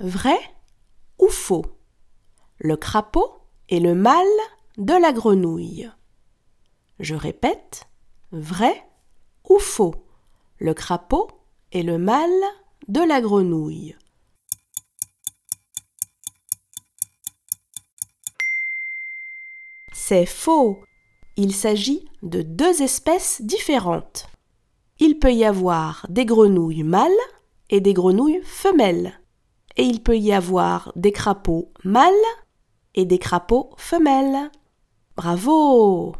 Vrai ou faux Le crapaud est le mâle de la grenouille. Je répète, vrai ou faux Le crapaud est le mâle de la grenouille. C'est faux. Il s'agit de deux espèces différentes. Il peut y avoir des grenouilles mâles et des grenouilles femelles. Et il peut y avoir des crapauds mâles et des crapauds femelles. Bravo